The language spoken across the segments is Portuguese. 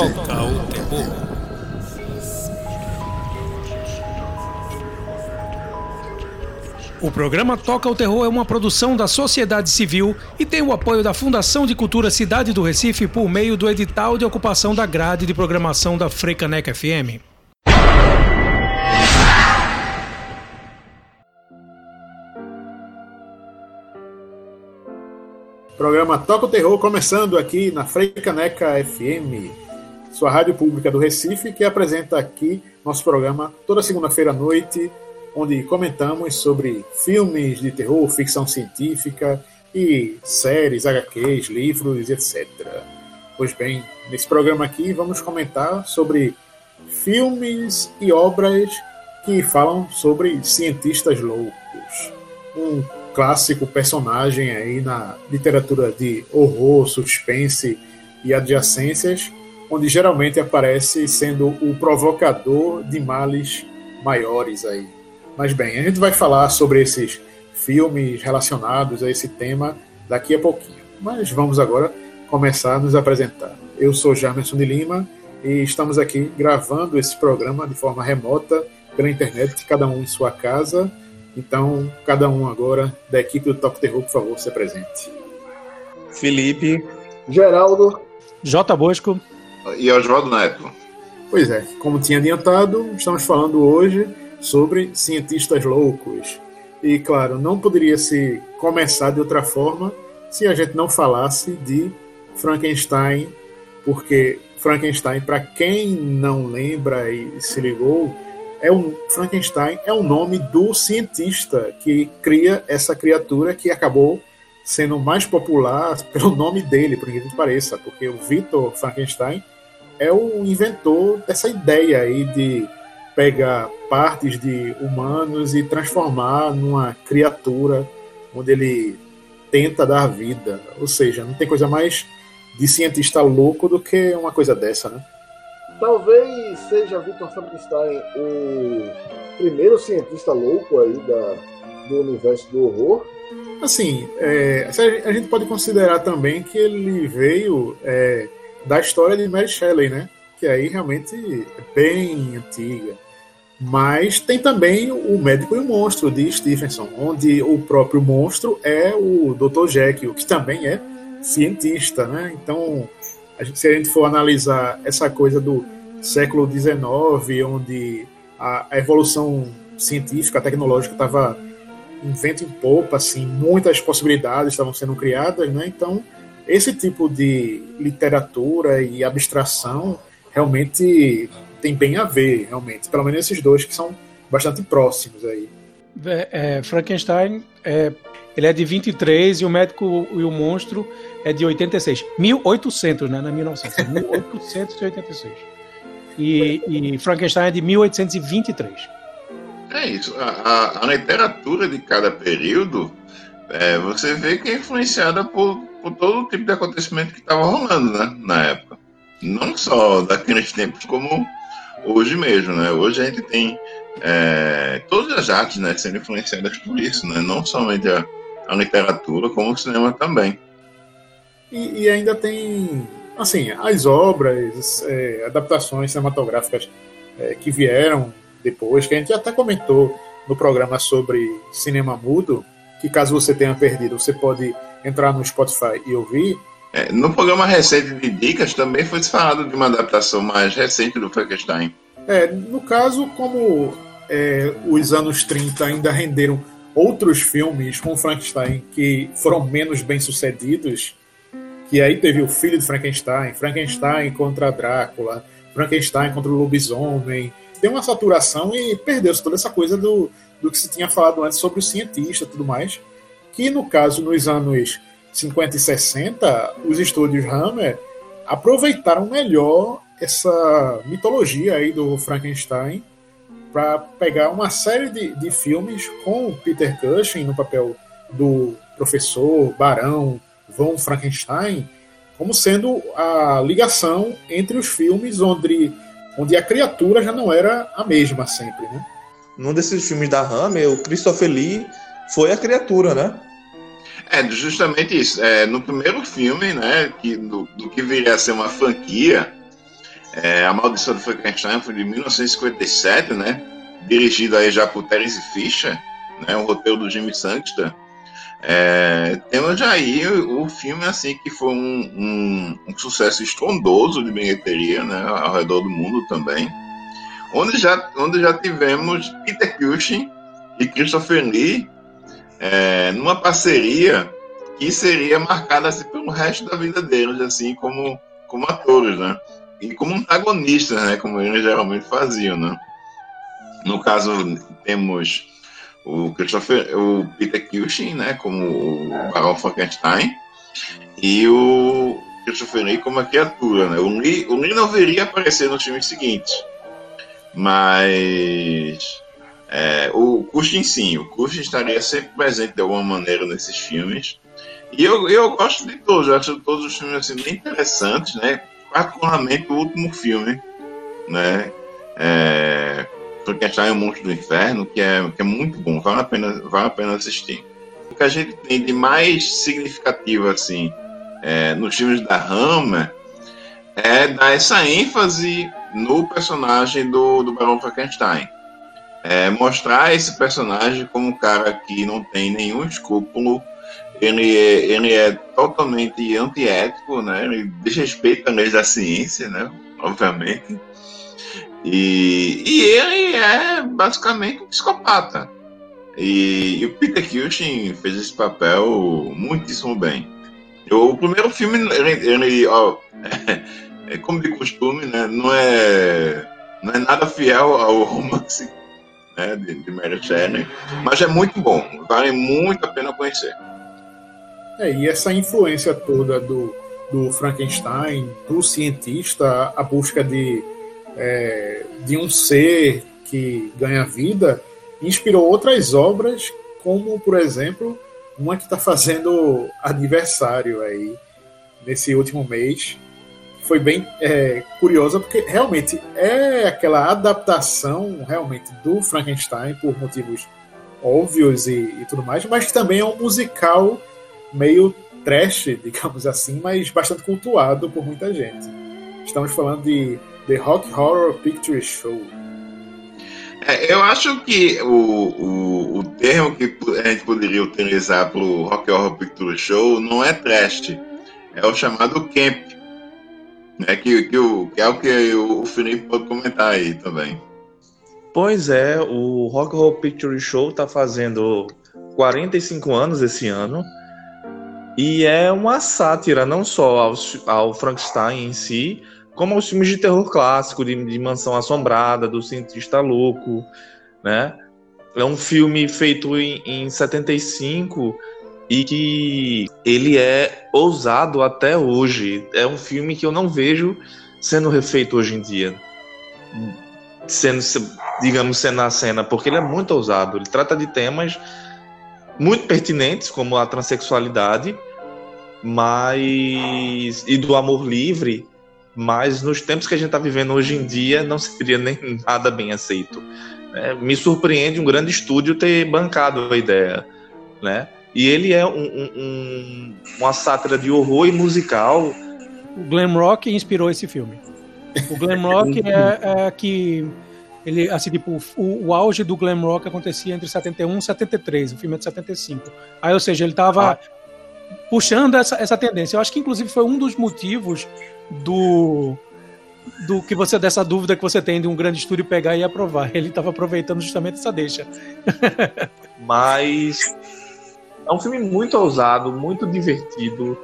Toca o Terror. O programa Toca o Terror é uma produção da sociedade civil e tem o apoio da Fundação de Cultura Cidade do Recife por meio do edital de ocupação da grade de programação da Frecaneca FM. Programa Toca o Terror começando aqui na Freicaneca FM, sua rádio pública do Recife, que apresenta aqui nosso programa toda segunda-feira à noite, onde comentamos sobre filmes de terror, ficção científica e séries, HQs, livros, etc. Pois bem, nesse programa aqui vamos comentar sobre filmes e obras que falam sobre cientistas loucos. Um clássico personagem aí na literatura de horror, suspense e adjacências, onde geralmente aparece sendo o provocador de males maiores aí. Mas bem, a gente vai falar sobre esses filmes relacionados a esse tema daqui a pouquinho. Mas vamos agora começar a nos apresentar. Eu sou Jamerson de Lima e estamos aqui gravando esse programa de forma remota pela internet, cada um em sua casa então, cada um agora da equipe do Top Terror, por favor, se apresente. Felipe. Geraldo. J. Bosco. E Oswaldo Neto. Pois é, como tinha adiantado, estamos falando hoje sobre cientistas loucos. E, claro, não poderia se começar de outra forma se a gente não falasse de Frankenstein, porque Frankenstein, para quem não lembra e se ligou, é um Frankenstein é o nome do cientista que cria essa criatura que acabou sendo mais popular pelo nome dele, por incrível que pareça, porque o Victor Frankenstein é o inventor dessa ideia aí de pegar partes de humanos e transformar numa criatura onde ele tenta dar vida. Ou seja, não tem coisa mais de cientista louco do que uma coisa dessa, né? Talvez seja Victor Frankenstein o primeiro cientista louco aí da, do universo do horror. Assim, é, a gente pode considerar também que ele veio é, da história de Mary Shelley, né? Que aí realmente é bem antiga. Mas tem também o Médico e o Monstro de Stephenson, onde o próprio monstro é o Dr. Jekyll, que também é cientista, né? Então, a gente, se a gente for analisar essa coisa do século XIX, onde a, a evolução científica, tecnológica estava em vento em popa, assim, muitas possibilidades estavam sendo criadas, né? Então, esse tipo de literatura e abstração realmente tem bem a ver, realmente. Pelo menos esses dois que são bastante próximos aí. É, é, Frankenstein é ele é de 23 e o Médico e o Monstro é de 86. 1800, né? Não é 1900. 1886. E, e Frankenstein é de 1823. É isso. A, a, a literatura de cada período, é, você vê que é influenciada por, por todo tipo de acontecimento que estava rolando né, na época. Não só daqueles tempos como hoje mesmo, né? Hoje a gente tem é, todas as artes né, sendo influenciadas por isso, né? Não somente a, a literatura, como o cinema também. E, e ainda tem, assim, as obras, é, adaptações cinematográficas é, que vieram depois, que a gente até comentou no programa sobre cinema mudo, que caso você tenha perdido, você pode entrar no Spotify e ouvir. É, no programa recente de dicas também foi falado de uma adaptação mais recente do Frankenstein. É, no caso, como é, os anos 30 ainda renderam outros filmes com Frankenstein que foram menos bem sucedidos, que aí teve o filho de Frankenstein, Frankenstein contra Drácula, Frankenstein contra o lobisomem. Tem uma saturação e perdeu-se toda essa coisa do, do que se tinha falado antes sobre o cientista e tudo mais. Que no caso, nos anos 50 e 60, os estúdios Hammer aproveitaram melhor essa mitologia aí do Frankenstein para pegar uma série de, de filmes com Peter Cushing no papel do professor Barão von Frankenstein, como sendo a ligação entre os filmes onde, onde a criatura já não era a mesma sempre, né? Num desses filmes da Hammer, o Christopher Lee foi a criatura, né? É, justamente isso. É, no primeiro filme, né, que, do, do que viria a ser uma franquia, É, a Maldição do Frankenstein foi de 1957, né? Dirigido aí já por Terence Fisher, né? O roteiro do Jimmy Sanctor. É, temos aí o, o, filme assim que foi um, um, um, sucesso estrondoso de bilheteria, né? Ao redor do mundo também. Onde já, onde já tivemos Peter Cushing e Christopher Lee é, numa parceria que seria marcada assim, pelo resto da vida deles, assim, como, como atores, né? E como antagonistas, né? Como eles geralmente faziam, né? No caso, temos o Christopher, o Peter Cushing, né? Como o Barão Frankenstein e o Christopher Lee como a criatura, né? O Lee, o Lee não viria aparecer no filme seguinte, mas é, o Cushing sim, o Cushing estaria sempre presente de alguma maneira nesses filmes. E eu, eu gosto de todos, eu acho todos os filmes assim, bem interessantes, né? Particularmente o último filme, né? É, Frankenstein é o Monstro do Inferno, que é, que é muito bom, vale a, pena, vale a pena assistir. O que a gente tem de mais significativo, assim, é, nos filmes da Hammer, é dar essa ênfase no personagem do, do Barão Frankenstein é, mostrar esse personagem como um cara que não tem nenhum escrúpulo, ele é, ele é totalmente antiético, né? Ele desrespeita a leis da ciência, né? Obviamente. E, e ele é basicamente um psicopata. E, e o Peter Cushing fez esse papel muitíssimo bem. O primeiro filme, ele, ele ó, é, como de costume, né? Não é, não é nada fiel ao romance né, de, de Mary Shelley, mas é muito bom, vale muito a pena conhecer. É, e essa influência toda do, do Frankenstein, do cientista, a busca de, é, de um ser que ganha vida, inspirou outras obras, como, por exemplo, uma que está fazendo aniversário aí nesse último mês, foi bem é, curiosa, porque realmente é aquela adaptação realmente do Frankenstein por motivos óbvios e, e tudo mais, mas também é um musical meio trash, digamos assim, mas bastante cultuado por muita gente. Estamos falando de The Rock Horror Picture Show. É, eu acho que o, o, o termo que a gente poderia utilizar para o Rock Horror Picture Show não é trash, é o chamado camp é que, que, o, que é o que o Felipe pode comentar aí também. Pois é, o Rock Horror Picture Show está fazendo 45 anos esse ano e é uma sátira não só ao, ao Frankenstein em si, como aos filmes de terror clássico, de, de Mansão Assombrada, do Cientista Louco, né? É um filme feito em, em 75 e que ele é ousado até hoje. É um filme que eu não vejo sendo refeito hoje em dia. Sendo, digamos, cena a cena, porque ele é muito ousado. Ele trata de temas muito pertinentes, como a transexualidade, mas e do amor livre, mas nos tempos que a gente está vivendo hoje em dia não seria nem nada bem aceito. É, me surpreende um grande estúdio ter bancado a ideia, né? E ele é um, um, uma sátira de horror e musical. O glam rock inspirou esse filme. O glam rock é, é, que ele assim tipo o, o, auge do glam rock acontecia entre 71 e 73, o filme é de 75. Aí, ou seja, ele estava ah. puxando essa, essa tendência. Eu acho que inclusive foi um dos motivos do do que você dessa dúvida que você tem de um grande estúdio pegar e aprovar. Ele estava aproveitando justamente essa deixa. Mas é um filme muito ousado, muito divertido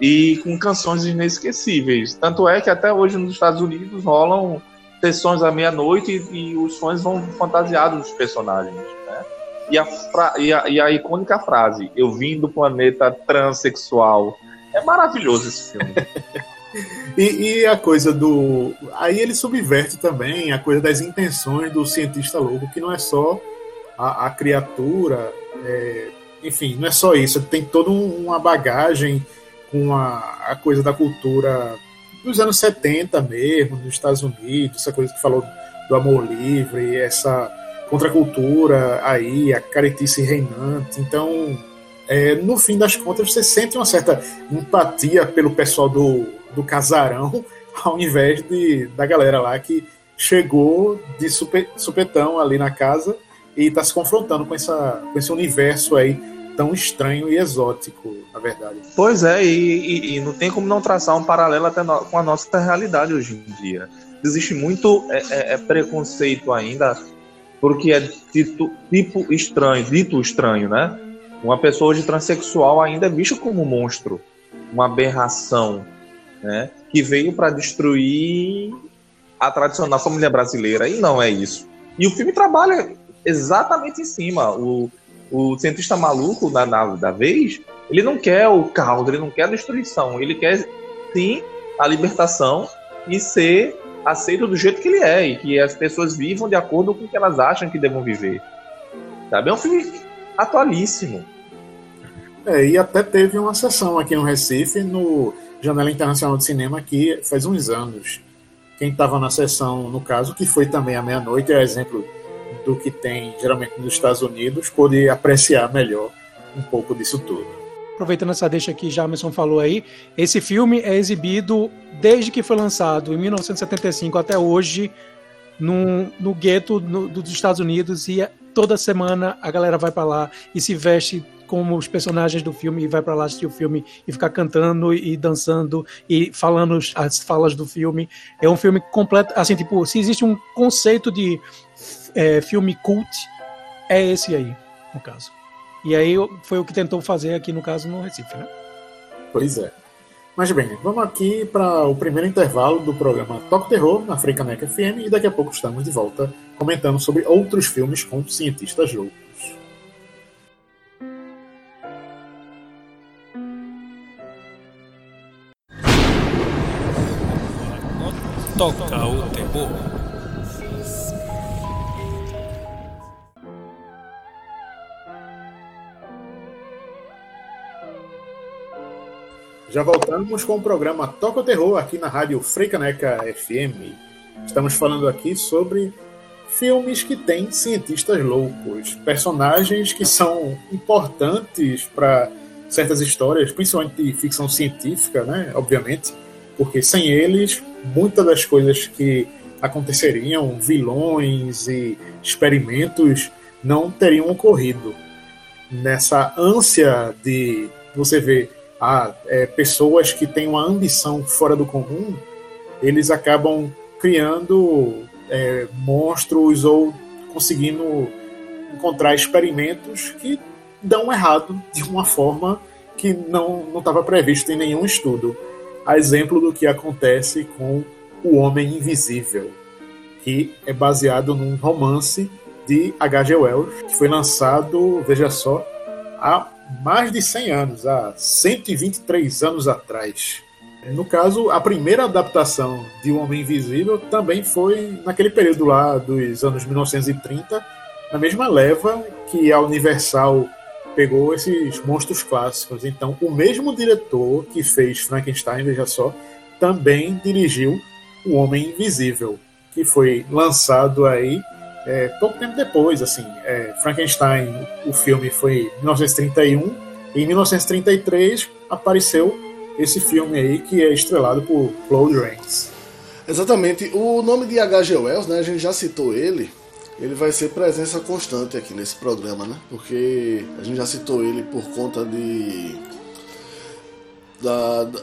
e com canções inesquecíveis. Tanto é que até hoje nos Estados Unidos rolam sessões à meia-noite e, e, os fãs vão fantasiados dos personagens. Né? E, a e, a, e a icônica frase, eu vim do planeta transexual. É maravilhoso esse filme. E, e, a coisa do. Aí ele subverte também a coisa das intenções do cientista louco, que não é só a, a criatura é, enfim, não é só isso, tem toda uma bagagem com a, a coisa da cultura dos anos 70 mesmo, nos Estados Unidos, essa coisa que falou do amor livre, essa contracultura aí, a caretice reinante. Então, é, no fim das contas, você sente uma certa empatia pelo pessoal do, do casarão, ao invés de, da galera lá que chegou de super, supetão ali na casa e está se confrontando com, essa, com esse universo aí tão estranho e exótico, na verdade. Pois é, e, e, e não tem como não traçar um paralelo até no, com a nossa realidade hoje em dia. Existe muito é, é, é preconceito ainda, porque é dito, tipo estranho, dito estranho, né? Uma pessoa hoje transexual ainda é vista como um monstro, uma aberração, né? Que veio para destruir a tradicional família brasileira. E não é isso. E o filme trabalha exatamente em cima. O, o cientista maluco da, da, da vez, ele não quer o caos, ele não quer a destruição, ele quer sim a libertação e ser aceito do jeito que ele é e que as pessoas vivam de acordo com o que elas acham que devam viver. Sabe? É um filme atualíssimo. É, e até teve uma sessão aqui no Recife, no Janela Internacional de Cinema, que faz uns anos. Quem estava na sessão, no caso, que foi também à meia-noite, é exemplo do que tem geralmente nos Estados Unidos, pôde apreciar melhor um pouco disso tudo. Aproveitando essa deixa que Jamerson falou aí, esse filme é exibido desde que foi lançado, em 1975 até hoje, no, no gueto no, dos Estados Unidos, e toda semana a galera vai para lá e se veste como os personagens do filme e vai para lá assistir o filme e ficar cantando e dançando e falando as falas do filme. É um filme completo, assim, tipo, se existe um conceito de é, filme cult, é esse aí, no caso. E aí foi o que tentou fazer aqui, no caso, no Recife, né? Pois é. Mas bem, vamos aqui para o primeiro intervalo do programa Toque Terror na Frecaneca FM e daqui a pouco estamos de volta comentando sobre outros filmes com cientistas loucos. Toca o terror. Já voltamos com o programa Toca o Terror aqui na rádio Freicaneca FM. Estamos falando aqui sobre filmes que têm cientistas loucos, personagens que são importantes para certas histórias, principalmente de ficção científica, né? Obviamente, porque sem eles, muitas das coisas que aconteceriam, vilões e experimentos, não teriam ocorrido. Nessa ânsia de você ver a é, pessoas que têm uma ambição fora do comum, eles acabam criando é, monstros ou conseguindo encontrar experimentos que dão errado de uma forma que não estava previsto em nenhum estudo. A exemplo do que acontece com O Homem Invisível, que é baseado num romance de H.G. Wells, que foi lançado, veja só, há mais de 100 anos, há 123 anos atrás. No caso, a primeira adaptação de O Homem Invisível também foi naquele período lá dos anos 1930, na mesma leva que a Universal pegou esses monstros clássicos. Então, o mesmo diretor que fez Frankenstein, veja só, também dirigiu O Homem Invisível, que foi lançado aí é, pouco tempo depois, assim, é, Frankenstein, o filme foi em 1931, e em 1933 apareceu esse filme aí que é estrelado por Claude Rains. Exatamente. O nome de H.G. Wells, né, a gente já citou ele, ele vai ser presença constante aqui nesse programa, né? Porque a gente já citou ele por conta de. Da, da,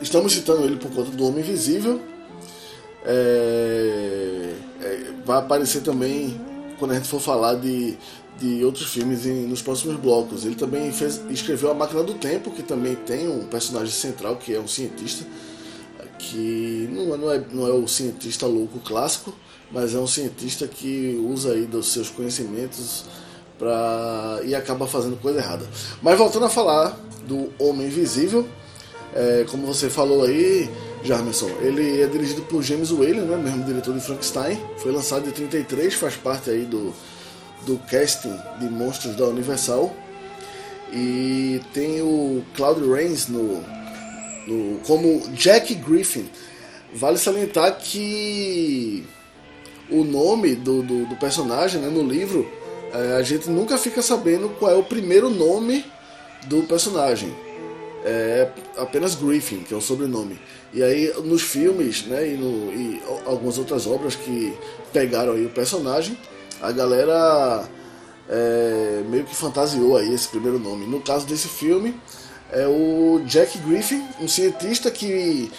estamos citando ele por conta do Homem Invisível. É, vai aparecer também quando a gente for falar de, de outros filmes em, nos próximos blocos. Ele também fez, escreveu A Máquina do Tempo, que também tem um personagem central que é um cientista, que não, é, não, é, não é o cientista louco clássico, mas é um cientista que usa aí dos seus conhecimentos pra, e acaba fazendo coisa errada. Mas voltando a falar do Homem Invisível, é, como você falou aí, Jarmerson. Ele é dirigido por James Whalen, né, mesmo diretor de Frankenstein. Foi lançado em 33, faz parte aí do, do casting de monstros da Universal. E tem o Claude Rains no, no, como Jack Griffin. Vale salientar que o nome do, do, do personagem né, no livro, é, a gente nunca fica sabendo qual é o primeiro nome do personagem. é apenas Griffin, que é o sobrenome. E aí nos filmes, né, e, no, e algumas outras obras que pegaram aí o personagem, a galera é, meio que fantasiou aí esse primeiro nome. No caso desse filme, é o Jack Griffin, um cientista que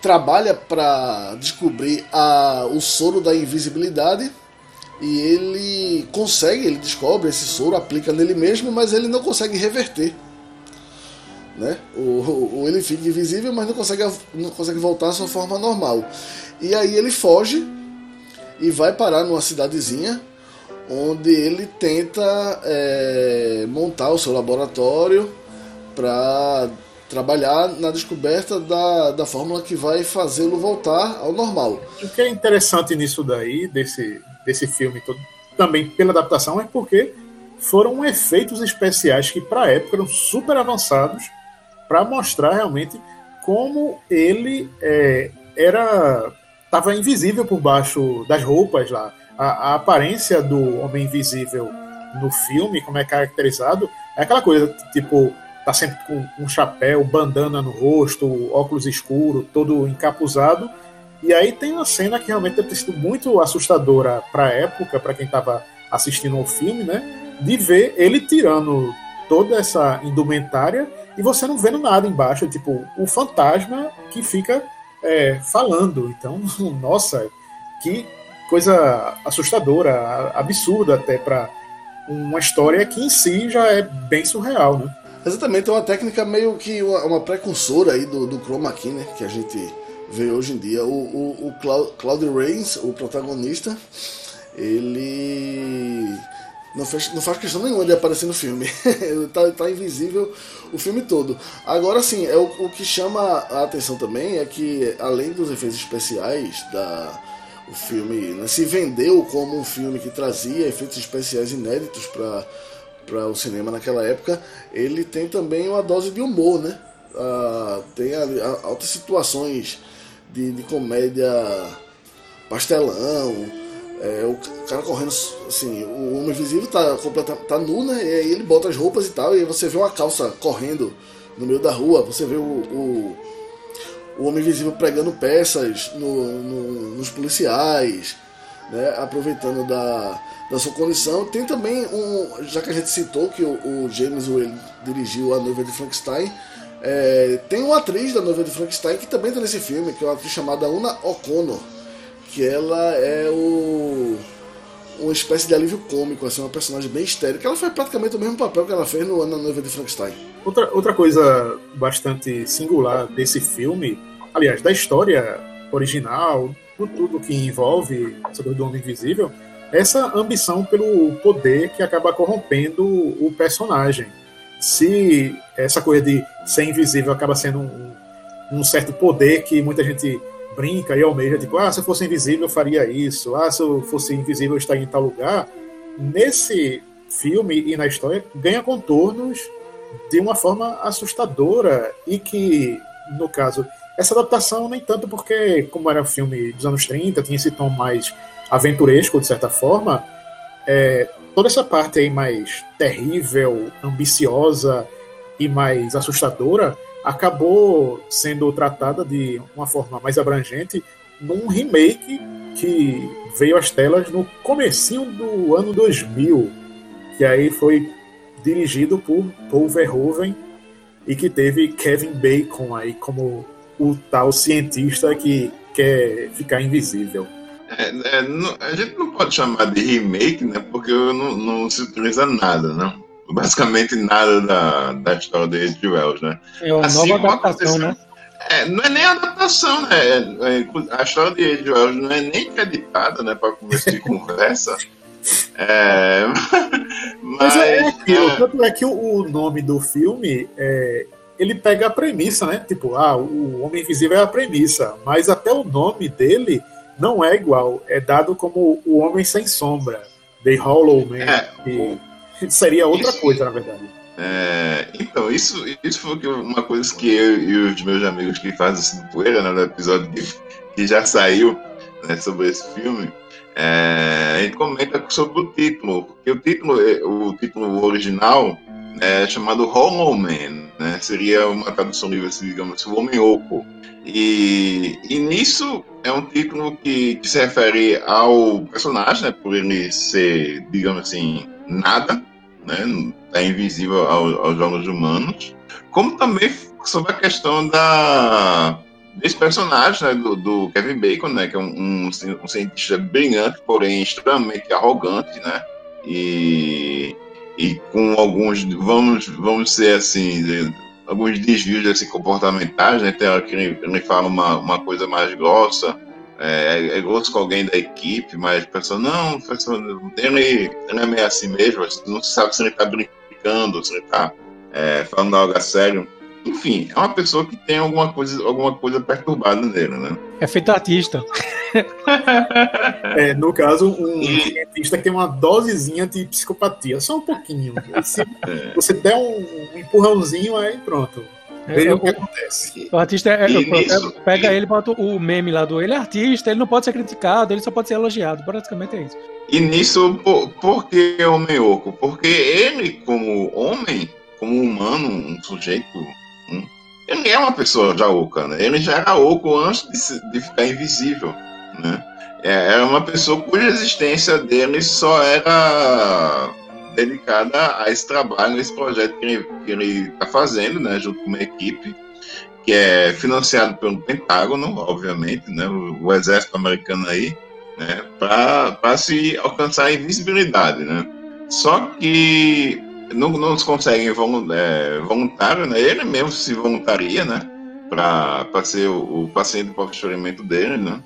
trabalha para descobrir a, o soro da invisibilidade e ele consegue, ele descobre esse soro, aplica nele mesmo, mas ele não consegue reverter. Né? O, ele fica invisível, mas não consegue, não consegue voltar à sua forma normal. E aí ele foge e vai parar numa cidadezinha onde ele tenta é, montar o seu laboratório para trabalhar na descoberta da, da fórmula que vai fazê-lo voltar ao normal. O que é interessante nisso daí, desse, desse filme todo, também pela adaptação, é porque foram efeitos especiais que para a época eram super avançados para mostrar realmente como ele é, era estava invisível por baixo das roupas lá. A, a, aparência do Homem Invisível no filme, como é caracterizado, é aquela coisa, tipo, tá sempre com um chapéu, bandana no rosto, óculos escuro, todo encapuzado. E aí tem uma cena que realmente ter sido muito assustadora para a época, para quem estava assistindo ao filme, né? De ver ele tirando toda essa indumentária e você não vendo nada embaixo, tipo, o fantasma que fica é, falando. Então, nossa, que coisa assustadora, absurda até para uma história que em si já é bem surreal, né? Exatamente, é uma técnica meio que uma, uma precursora aí do, do chroma key, né? Que a gente vê hoje em dia. O, o, o Rains, o protagonista, ele não faz, não faz questão nenhuma de aparecer no filme. Ele tá, tá, invisível o filme todo. Agora sim, é o, o, que chama a atenção também é que, além dos efeitos especiais, da, o filme né, se vendeu como um filme que trazia efeitos especiais inéditos para o cinema naquela época. Ele tem também uma dose de humor, né? Ah, tem a, altas situações de, de comédia pastelão é, o cara correndo, assim, o homem invisível tá, completa, tá nu, né? E aí ele bota as roupas e tal, e aí você vê uma calça correndo no meio da rua, você vê o, o, o homem invisível pregando peças no, no, nos policiais, né? Aproveitando da, da sua condição. Tem também um, já que a gente citou que o, o James Whale dirigiu A Noiva de Frankenstein, é, tem uma atriz da Noiva de Frankenstein que também tá nesse filme, que é uma atriz chamada Una O'Connor que ela é o uma espécie de alívio cômico, assim, uma personagem bem histérica. Ela faz praticamente o mesmo papel que ela fez no Ana Noiva de Frankenstein. Outra, outra coisa bastante singular desse filme, aliás, da história original, por tudo que envolve sobre o Homem Invisível, é essa ambição pelo poder que acaba corrompendo o personagem. Se essa coisa de ser invisível acaba sendo um, um certo poder que muita gente brinca e almeja, tipo, ah, se eu fosse invisível eu faria isso, ah, se eu fosse invisível eu estaria em tal lugar. Nesse filme e na história, ganha contornos de uma forma assustadora e que, no caso, essa adaptação nem tanto porque, como era um filme dos anos 30, tinha esse tom mais aventuresco, de certa forma, é, toda essa parte aí mais terrível, ambiciosa e mais assustadora acabou sendo tratada de uma forma mais abrangente num remake que veio às telas no comecinho do ano 2000, que aí foi dirigido por Paul Verhoeven e que teve Kevin Bacon aí como o tal cientista que quer ficar invisível. É, é, não, a gente não pode chamar de remake, né? Porque não, não se utiliza nada, né? Basicamente nada da, da história de H.G. Wells, né? É uma assim, nova adaptação, né? É, não é nem adaptação, né? É, é, a história de H.G. Wells não é nem creditada, né? Para começar de conversa. É, mas, mas é aquilo, é... tanto é que o, nome do filme é, ele pega a premissa, né? Tipo, ah, o Homem Invisível é a premissa, mas até o nome dele não é igual. É dado como o Homem Sem Sombra, The Hollow Man. É, e seria outra isso, coisa, na verdade. É, então, isso, isso foi uma coisa que eu e os meus amigos que fazem poeira, né, no episódio que, que já saiu né, sobre esse filme, é, a gente comenta sobre o título, porque o título, o título original é, chamado Hollow Man, né? Seria uma tradução livre, assim, digamos assim, o Homem Oco. E, e nisso é um título que, que se refere ao personagem, né, por ele ser, digamos assim, nada, né, é invisível ao, aos olhos humanos, como também sobre a questão da desse personagem né, do, do, Kevin Bacon, né, que é um, um, cientista brilhante, porém extremamente arrogante, né, e, e com alguns, vamos, vamos ser assim, alguns desvios assim, comportamentais, né, tem hora que ele, ele fala uma, uma coisa mais grossa, é, é grosso com alguém da equipe, mas a pessoa, não, pessoa, ele, ele é meio assim mesmo, não se sabe se ele está brincando, se ele está é, falando algo a sério. Enfim, é uma pessoa que tem alguma coisa, alguma coisa perturbada nele, né? É feito artista. é, no caso, um e... cientista que tem uma dosezinha de psicopatia, só um pouquinho. Se é. você der um, um empurrãozinho, aí pronto. É, Veja é, o que acontece. O artista é, nisso, pega e... ele bota o meme lá do ele é artista, ele não pode ser criticado, ele só pode ser elogiado. Basicamente é isso. E nisso, por, por que homem oco? Porque ele, como homem, como humano, um sujeito ele é uma pessoa já oca, né? Ele já era oco antes de, de ficar invisível, né? É, era uma pessoa cuja existência dele só era dedicada a esse trabalho, a esse projeto que ele está fazendo, né? Junto com uma equipe que é financiado pelo Pentágono, obviamente, né? O, o exército americano aí, né? Para se alcançar a invisibilidade, né? Só que não, não conseguem é, voluntário, né? Ele mesmo se voluntaria, né? Para ser o, o paciente para o dele, né?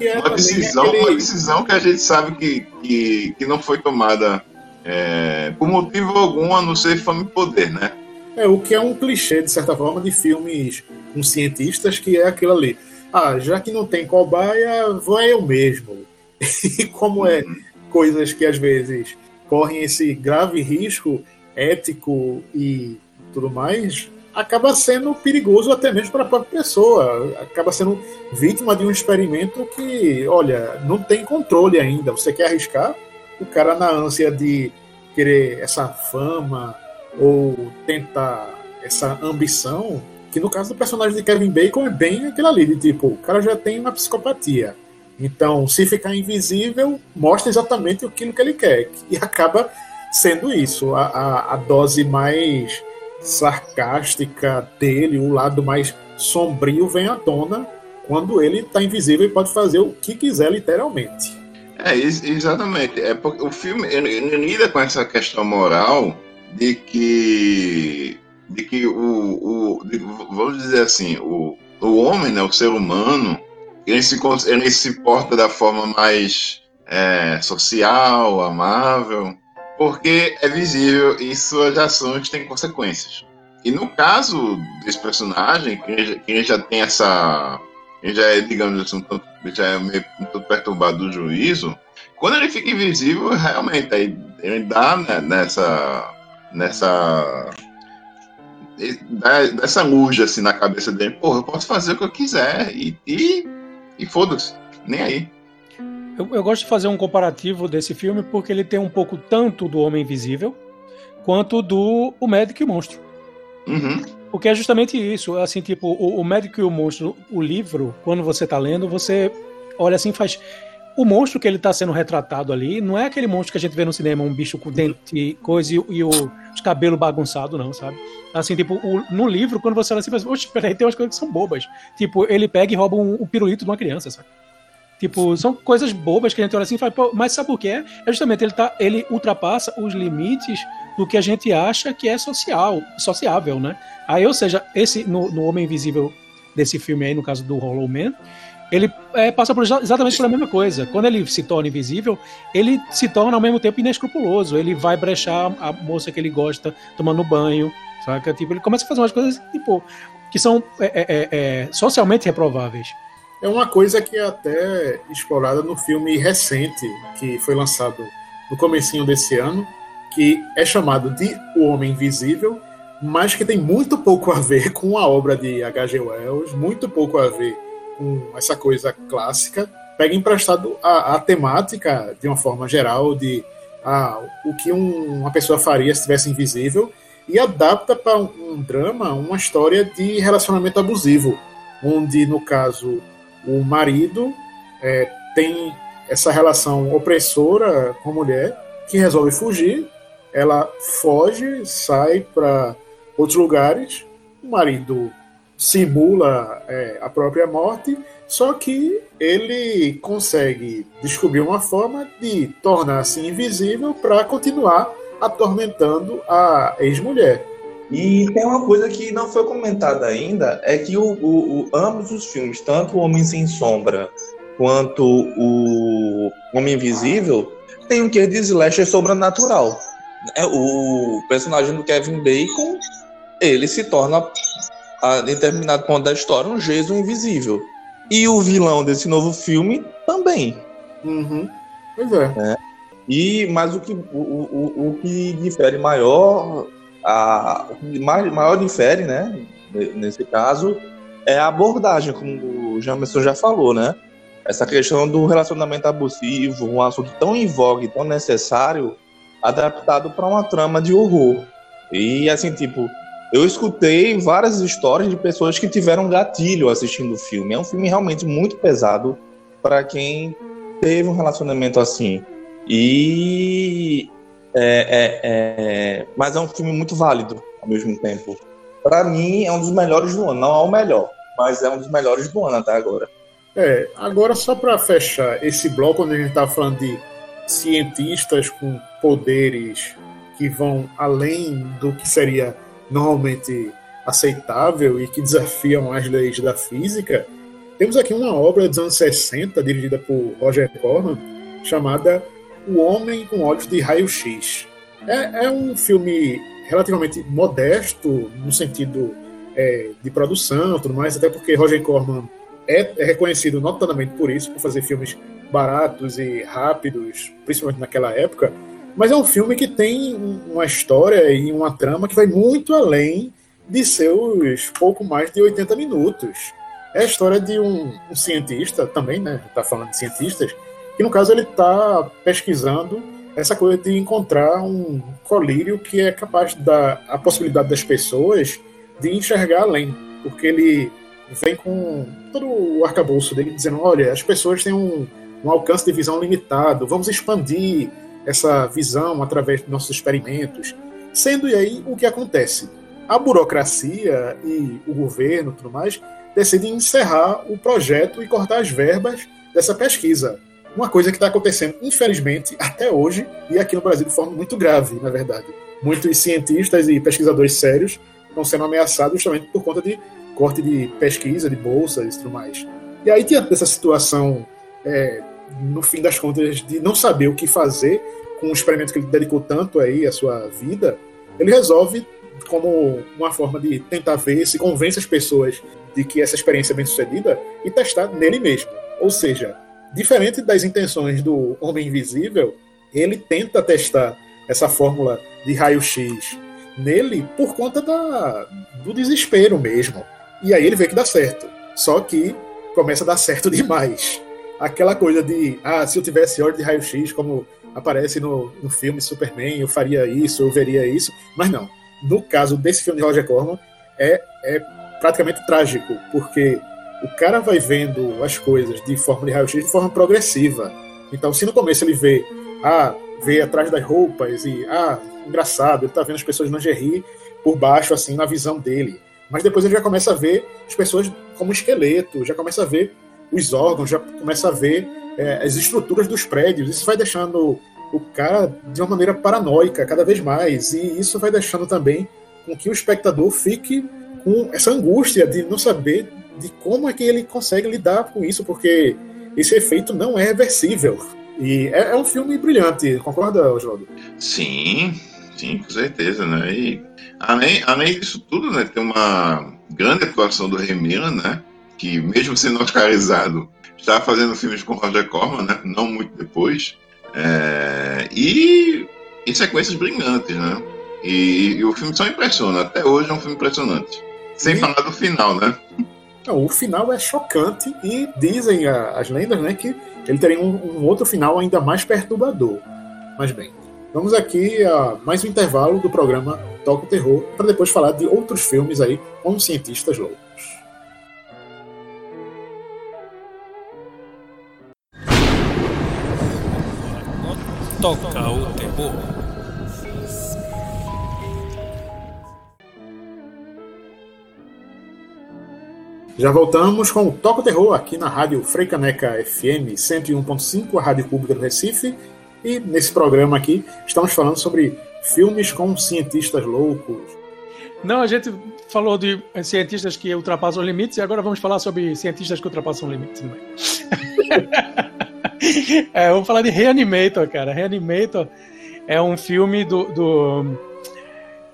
É uma decisão, aquele... uma decisão que a gente sabe que, que, que não foi tomada é, por motivo algum a não ser fama e poder, né? É, o que é um clichê, de certa forma, de filmes com cientistas, que é aquilo ali. Ah, já que não tem cobaia, vou eu mesmo. E como é uhum. coisas que às vezes correm esse grave risco, ético e tudo mais, acaba sendo perigoso até mesmo para a própria pessoa. Acaba sendo vítima de um experimento que, olha, não tem controle ainda. Você quer arriscar? O cara, na ânsia de querer essa fama ou tentar essa ambição, que no caso do personagem de Kevin Bacon é bem aquilo ali, de tipo, o cara já tem uma psicopatia. Então, se ficar invisível, mostra exatamente aquilo que ele quer. E acaba sendo isso, a, a, a dose mais sarcástica dele, o lado mais sombrio vem à tona quando ele está invisível e pode fazer o que quiser, literalmente. É, exatamente. É porque o filme lida com essa questão moral de que de que o, o de, vamos dizer assim o, o homem né o ser humano ele se ele se porta da forma mais é, social amável porque é visível e suas ações têm consequências. E no caso desse personagem, que ele já tem essa. Ele já é, digamos assim, um tanto, já é meio um tanto perturbado do juízo. Quando ele fica invisível, realmente, aí ele dá né, nessa. nessa. dessa luz assim na cabeça dele, porra, eu posso fazer o que eu quiser e, e, e foda-se, nem aí. Eu, eu, gosto de fazer um comparativo desse filme porque ele tem um pouco tanto do Homem Invisível quanto do O Médico e o Monstro. Uhum. Porque é justamente isso. Assim, tipo, o, o Médico e o Monstro, o livro, quando você tá lendo, você olha assim faz. O monstro que ele tá sendo retratado ali não é aquele monstro que a gente vê no cinema, um bicho com dente, coisa e, e o, os cabelos bagunçados, não, sabe? Assim, tipo, o, no livro, quando você olha assim, você oxe, peraí, tem umas coisas que são bobas. Tipo, ele pega e rouba um, um pirulito de uma criança, sabe? Tipo, são coisas bobas que a gente olha assim e fala, mas sabe por quê? É justamente ele, tá, ele ultrapassa os limites do que a gente acha que é social, sociável, né? Aí, ou seja, esse no, no Homem Invisível desse filme aí, no caso do Hollow Man, ele é, passa por exatamente pela mesma coisa. Quando ele se torna invisível, ele se torna ao mesmo tempo inescrupuloso. Ele vai brechar a moça que ele gosta tomando banho, saca? Tipo, ele começa a fazer umas coisas tipo que são é, é, é, é socialmente reprováveis. É uma coisa que é até explorada no filme recente, que foi lançado no comecinho desse ano, que é chamado de O Homem Invisível, mas que tem muito pouco a ver com a obra de H.G. Wells, muito pouco a ver com essa coisa clássica. Pega emprestado a, a temática, de uma forma geral, de ah, o que um, uma pessoa faria se estivesse invisível, e adapta para um, um drama uma história de relacionamento abusivo, onde, no caso, o marido é, tem essa relação opressora com a mulher, que resolve fugir, ela foge, sai para outros lugares, o marido simula é, a própria morte, só que ele consegue descobrir uma forma de tornar-se invisível para continuar atormentando a ex-mulher. E tem uma coisa que não foi comentada ainda, é que o, o, o, ambos os filmes, tanto o Homem Sem Sombra quanto o Homem Invisível, tem um quê de slasher sobrenatural. É, o personagem do Kevin Bacon, ele se torna, a determinado ponto da história, um Jason invisível. E o vilão desse novo filme também. Uhum. Pois é. é. E, mas o que, o, o, o que difere maior, a, o que maior difere, né, nesse caso, é a abordagem, como o Jamerson já falou, né? Essa questão do relacionamento abusivo, um assunto tão em vogue, tão necessário, adaptado para uma trama de horror. E assim, tipo, eu escutei várias histórias de pessoas que tiveram gatilho assistindo o filme. É um filme realmente muito pesado para quem teve um relacionamento assim. E é, é, é, mas é um filme muito válido ao mesmo tempo. Para mim, é um dos melhores do ano. Não é o melhor, mas é um dos melhores do ano até agora. É, agora só para fechar esse bloco onde a gente estava falando de cientistas com poderes que vão além do que seria normalmente aceitável e que desafiam as leis da física, temos aqui uma obra dos anos 60, dirigida por Roger Corman, chamada O Homem com Olhos de Raio-X. É, é, um filme relativamente modesto, no sentido é, de produção tudo mais, até porque Roger Corman é, é reconhecido notadamente por isso, por fazer filmes baratos e rápidos, principalmente naquela época. Mas é um filme que tem uma história e uma trama que vai muito além de seus pouco mais de 80 minutos. É a história de um, um cientista, também, né? Está falando de cientistas, que no caso ele está pesquisando essa coisa de encontrar um colírio que é capaz de dar a possibilidade das pessoas de enxergar além, porque ele vem com todo o arcabouço dele dizendo: olha, as pessoas têm um, um alcance de visão limitado, vamos expandir essa visão através dos nossos experimentos. Sendo aí o que acontece? A burocracia e o governo tudo mais decidem encerrar o projeto e cortar as verbas dessa pesquisa. Uma coisa que está acontecendo, infelizmente, até hoje, e aqui no Brasil de forma muito grave, na verdade. Muitos cientistas e pesquisadores sérios estão sendo ameaçados justamente por conta de corte de pesquisa, de bolsas e tudo mais. E aí, diante dessa situação, é, no fim das contas, de não saber o que fazer com um experimento que ele dedicou tanto aí a sua vida, ele resolve, como uma forma de tentar ver se convence as pessoas de que essa experiência é bem sucedida e testar nele mesmo. Ou seja, diferente das intenções do Homem Invisível, ele tenta testar essa fórmula de raio-x nele por conta da, do desespero mesmo. E aí ele vê que dá certo. Só que começa a dar certo demais. Aquela coisa de, ah, se eu tivesse olho de raio-x, como aparece no, no filme Superman, eu faria isso, eu veria isso. Mas não. No caso desse filme de Roger Corman, é, é praticamente trágico, porque o cara vai vendo as coisas de forma de raio-x de forma progressiva. Então, se no começo ele vê, ah, vê atrás das roupas e, ah, engraçado, ele tá vendo as pessoas de lingerie por baixo, assim, na visão dele. Mas depois ele já começa a ver as pessoas como esqueleto, já começa a ver os órgãos, já começa a ver é, as estruturas dos prédios. Isso vai deixando o cara de uma maneira paranoica cada vez mais. E isso vai deixando também com que o espectador fique com essa angústia de não saber de como é que ele consegue lidar com isso, porque esse efeito não é reversível. E é, é um filme brilhante, concorda, Oswaldo? Sim, sim, com certeza, né? E Além, além disso tudo, né, tem uma grande atuação do Remira, né, que mesmo sendo oscarizado, está fazendo filmes com Roger Corman, né, não muito depois, é, e em sequências brilhantes, né, e, e, o filme só impressiona, até hoje é um filme impressionante. Sem e... falar do final, né? Não, o final é chocante e dizem a, as lendas, né, que ele teria um, um outro final ainda mais perturbador. Mas bem, vamos aqui a mais um intervalo do programa Toca o Terror, para depois falar de outros filmes aí com cientistas loucos. Toca o terror. Já voltamos com o Toca o Terror aqui na Rádio Freicaneca FM 101.5, a Rádio Pública do Recife. E nesse programa aqui estamos falando sobre filmes com cientistas loucos. Não, a gente falou de cientistas que ultrapassam os limites e agora vamos falar sobre cientistas que ultrapassam limites. é, vamos falar de Reanimator, cara. Reanimator é um filme do, do,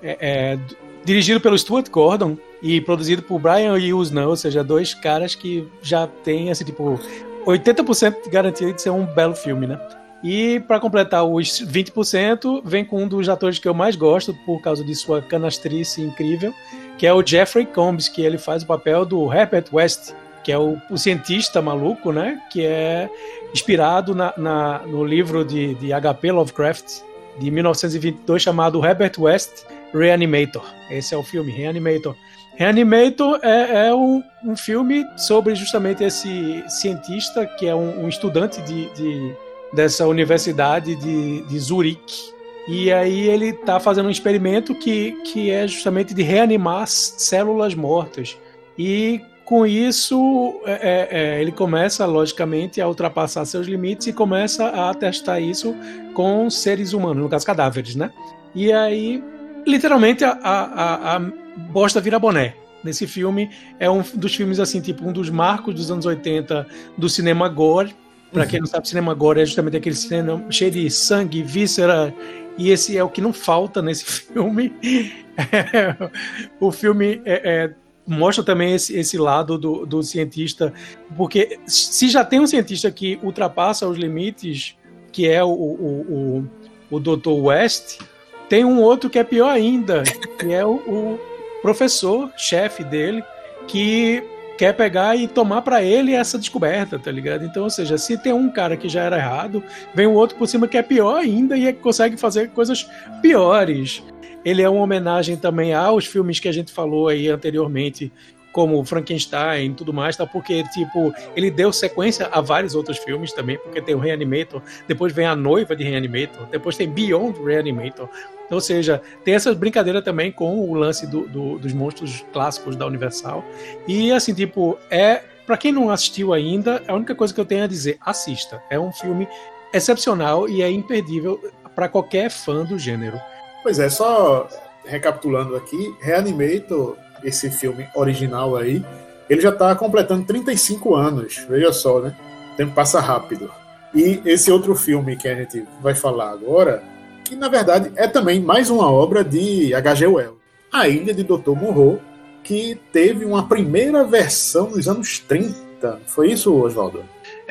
é, é, do dirigido pelo Stuart Gordon e produzido por Brian Usna, ou seja, dois caras que já têm esse tipo 80% garantido de ser um belo filme, né? E para completar os 20%, vem com um dos atores que eu mais gosto por causa de sua canastrice incrível, que é o Jeffrey Combs, que ele faz o papel do Herbert West, que é o, o cientista maluco, né? Que é inspirado na, na, no livro de, de H.P. Lovecraft de 1922 chamado Herbert West Reanimator. Esse é o filme Reanimator. Reanimator é, é um, um, filme sobre justamente esse cientista que é um, um estudante de, de dessa universidade de, de Zurique. E aí ele está fazendo um experimento que, que é justamente de reanimar células mortas. E com isso é, é, é, ele começa, logicamente, a ultrapassar seus limites e começa a testar isso com seres humanos, no caso cadáveres, né? E aí, literalmente, a, a, a bosta vira boné. Nesse filme é um dos filmes assim, tipo um dos marcos dos anos 80 do cinema gore, Pra quem não sabe, cinema agora é justamente aquele cinema cheio de sangue, víscera, e esse é o que não falta nesse filme. o filme é, é, mostra também esse, esse lado do, do, cientista, porque se já tem um cientista que ultrapassa os limites, que é o, o, o, o Dr. West, tem um outro que é pior ainda, que é o, o professor, chefe dele, que quer pegar e tomar para ele essa descoberta, tá ligado? Então, ou seja, se tem um cara que já era errado, vem o outro por cima que é pior ainda e é consegue fazer coisas piores. Ele é uma homenagem também aos filmes que a gente falou aí anteriormente, como Frankenstein e tudo mais, tá? Porque, tipo, ele deu sequência a vários outros filmes também, porque tem o Reanimator, depois vem a noiva de Reanimator, depois tem Beyond Reanimator. Então, ou seja, tem essa brincadeira também com o lance do, do, dos monstros clássicos da Universal. E, assim, tipo, é. Pra quem não assistiu ainda, a única coisa que eu tenho a dizer, assista. É um filme excepcional e é imperdível para qualquer fã do gênero. Pois é, só recapitulando aqui, Reanimator esse filme original aí, ele já está completando 35 anos. Veja só, né? O tempo passa rápido. E esse outro filme que a gente vai falar agora, que na verdade é também mais uma obra de H.G. Wells, A Ilha de Dr. Moreau, que teve uma primeira versão nos anos 30. Foi isso, Oswaldo?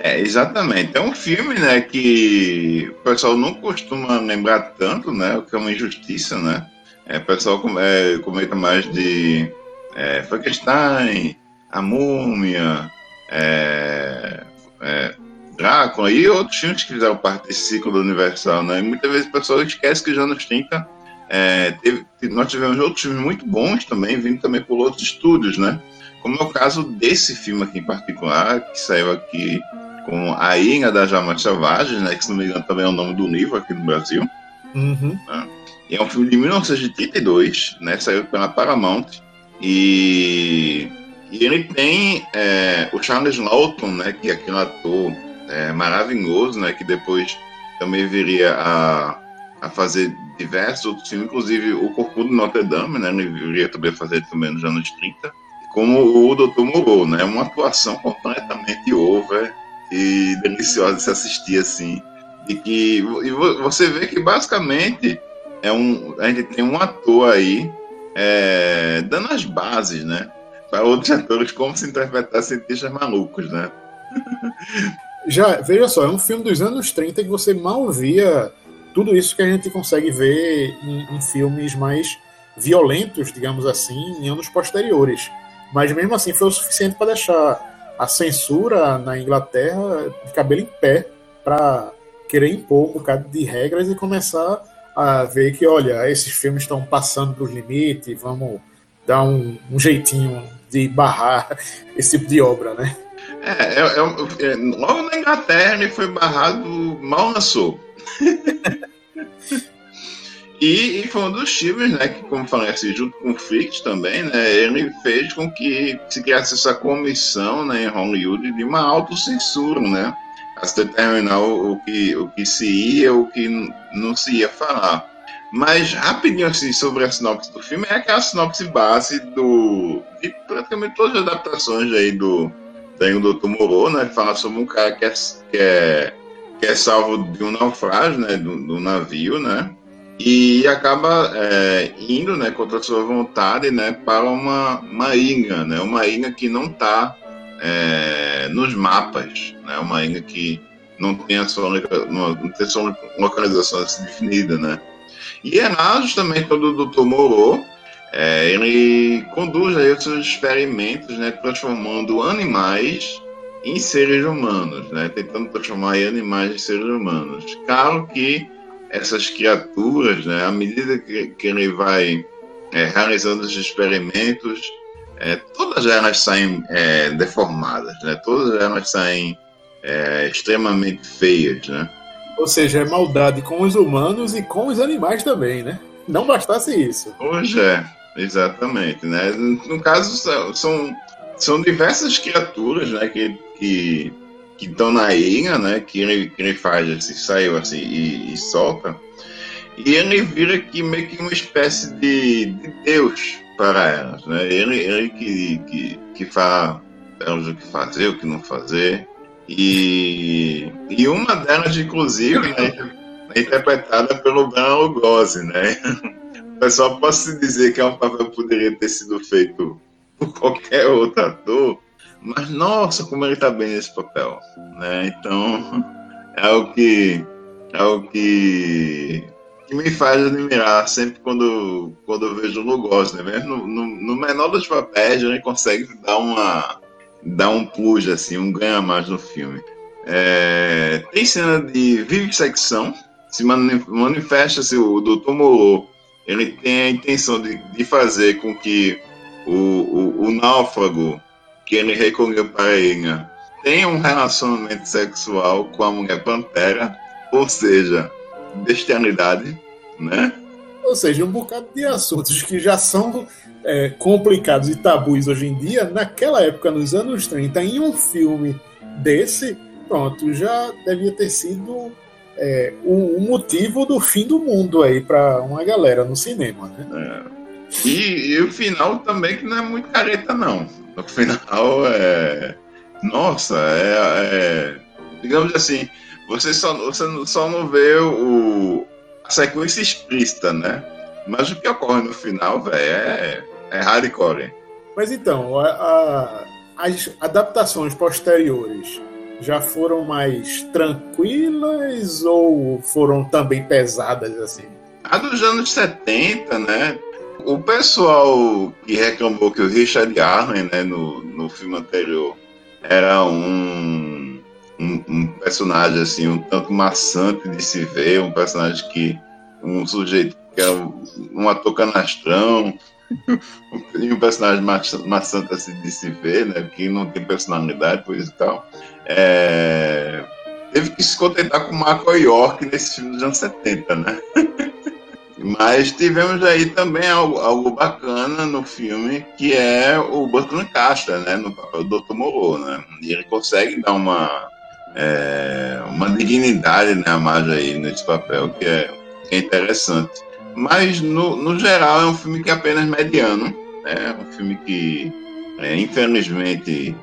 É, exatamente. É um filme, né, que o pessoal não costuma lembrar tanto, né, o que é uma injustiça, né? É, o pessoal é, comenta mais de é, Frankenstein, A Múmia, é, é, Drácula e outros filmes que fizeram parte desse ciclo do Universal, né? E muitas vezes o pessoal esquece que já nos 30 é, teve, nós tivemos outros filmes muito bons também, vindo também por outros estúdios, né? Como é o caso desse filme aqui em particular, que saiu aqui com A Ilha das Almas Selvagens, né? Que se não me engano também é o nome do livro aqui no Brasil. Uhum. Né? É um filme de 1932, né? Saiu pela Paramount. E, e ele tem é, o Charles Lawton, né, que é aquele ator é, maravilhoso, né, que depois também viria a, a fazer diversos outros filmes, inclusive o Corpo de Notre Dame, né, ele viria também a fazer também nos anos 30, como o Dr. Moreau, né, uma atuação completamente over e deliciosa de se assistir assim, de que e você vê que basicamente é um a gente tem um ator aí é, dando as bases, né? Para outros atores como se interpretar cientistas malucos, né? Já, veja só, é um filme dos anos 30 que você mal via tudo isso que a gente consegue ver em, em filmes mais violentos, digamos assim, em anos posteriores. Mas mesmo assim foi o suficiente para deixar a censura na Inglaterra de cabelo em pé para querer impor um bocado de regras e começar a ver que, olha, esses filmes estão passando dos limites, vamos dar um, um jeitinho de barrar esse tipo de obra, né? É, é, é, é, logo na Inglaterra ele foi barrado, mal lançou. e, e, foi um dos filmes, né, que, como falei assim, junto com o Fritz também, né, ele fez com que se criasse essa comissão né, em Hollywood de uma autocensura, né, a se determinar o, o, que, o que se ia o que não se ia falar. Mas, rapidinho assim, sobre a sinopse do filme, é aquela sinopse base do, de praticamente todas as adaptações aí do, tem o Dr. Moro, né? Fala sobre um cara que é, que é, que é salvo de um naufrágio, né? Do, do navio, né? E acaba é, indo, né? Contra sua vontade, né? Para uma, uma ilha, né? Uma ilha que não está é, nos mapas, né? Uma ilha que não tem a sua, não tem sua localização assim definida, né? E lá justamente quando o Dr. Moro é, ele conduz aí os seus experimentos, né, transformando animais em seres humanos, né, tentando transformar animais em seres humanos. Claro que essas criaturas, né, à medida que, que ele vai é, realizando os experimentos, é, todas elas saem é, deformadas, né, todas elas saem é, extremamente feias, né. Ou seja, é maldade com os humanos e com os animais também, né? Não bastasse isso. Hoje é. Exatamente, né? No caso, são, são diversas criaturas, né, que, que, que estão na ilha, né, que ele, que ele faz assim, saiu assim e, e solta, e ele vira aqui meio que uma espécie de, de Deus para elas, né? Ele, ele que, que, que fala elas o que fazer, o que não fazer, e, e uma delas, inclusive, né, é interpretada pelo Bran Lugosi, né? Mas só posso dizer que é um papel que poderia ter sido feito por qualquer outro ator, mas nossa, como ele está bem nesse papel, né? Então é o que é o que, que me faz admirar sempre quando quando eu vejo o Lugos, né? Mesmo no, no, no, menor dos papéis ele consegue dar uma dar um plus assim, um ganha mais no filme. É, tem cena de vivissecção, se manifesta-se o Dr. Moro ele tem a intenção de, de fazer com que o, o, o náufrago que ele recolheu para ele tenha um relacionamento sexual com a mulher pantera, ou seja, bestialidade, né? Ou seja, um bocado de assuntos que já são é, complicados e tabus hoje em dia, naquela época, nos anos 30, em um filme desse, pronto, já devia ter sido é, o, o, motivo do fim do mundo aí para uma galera no cinema, né? É. E, e, o final também que não é muito careta, não. No final é. Nossa, é. é digamos assim, você só, você só não vê o, a sequência explícita, né? Mas o que ocorre no final, velho, é, é hardcore. Mas então, a, a, as adaptações posteriores já foram mais tranquilas ou foram também pesadas assim? A dos anos 70, né? O pessoal que reclamou que o Richard Arlen, né, no, no filme anterior, era um, um, um, personagem assim, um tanto maçante de se ver, um personagem que um sujeito que é um, ator canastrão, e um personagem maçante assim de se ver, né, que não tem personalidade, por isso e tal é, teve que se contentar com Marco York nesse filme dos anos 70, né? Mas tivemos aí também algo, algo, bacana no filme, que é o Burt Lancaster, né? No papel do Dr. Moreau, né? E ele consegue dar uma, é, uma dignidade né, a mais aí nesse papel, que é, que é interessante. Mas, no, no geral, é um filme que é apenas mediano. Né? É um filme que, é, infelizmente,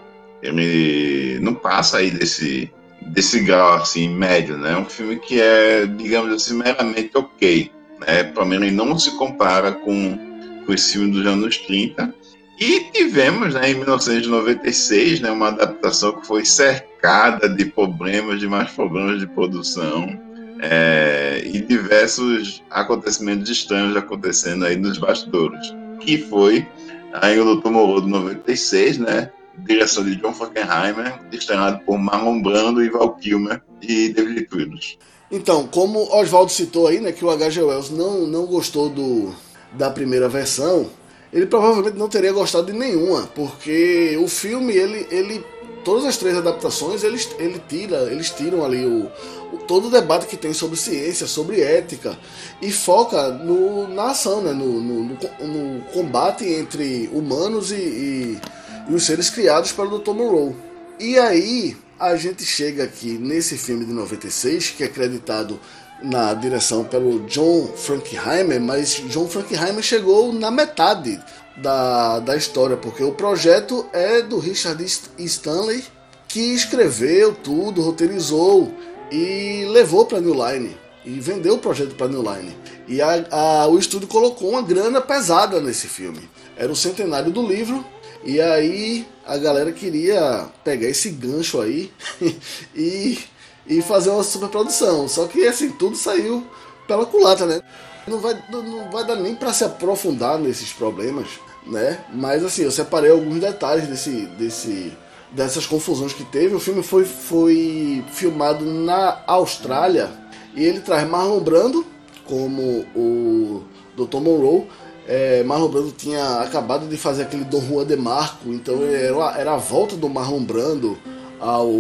ele não passa aí desse, desse grau assim médio, né? É um filme que é, digamos assim, meramente ok, né? Mim ele não se compara com, com esse filme dos anos 30. E tivemos, né, em 1996, né, uma adaptação que foi cercada de problemas, de mais problemas de produção é, e diversos acontecimentos estranhos acontecendo aí nos bastidores, que foi aí o Dr. Moro de 96, né, direção de John Frankenheimer, estrenado por Marlon Brando Val Kilmer e David Prudence. Então, como Oswaldo citou aí, né, que o H.G. Wells não, não gostou do, da primeira versão, ele provavelmente não teria gostado de nenhuma, porque o filme, ele, ele todas as três adaptações, eles, ele tira, eles tiram ali o, o, todo o debate que tem sobre ciência, sobre ética, e foca no, na ação, né, no, no, no combate entre humanos e, e, e os seres criados pelo Dr. Monroe. E aí, a gente chega aqui nesse filme de 96, que é acreditado na direção pelo John Frankenheimer, mas John Frankenheimer chegou na metade da, da história, porque o projeto é do Richard Stanley, que escreveu tudo, roteirizou e levou para New Line e vendeu o projeto para New Line. E a, a, o estúdio colocou uma grana pesada nesse filme. Era o centenário do livro e aí a galera queria pegar esse gancho aí e, e fazer uma superprodução. Só que assim, tudo saiu pela culata, né? Não vai, não vai dar nem para se aprofundar nesses problemas, né? Mas assim, eu separei alguns detalhes desse, desse, dessas confusões que teve. O filme foi, foi filmado na Austrália e ele traz Marlon Brando como o Dr. Monroe é, Marlon Brando tinha acabado de fazer aquele Don Juan de Marco, então era, era a volta do Marlon Brando ao,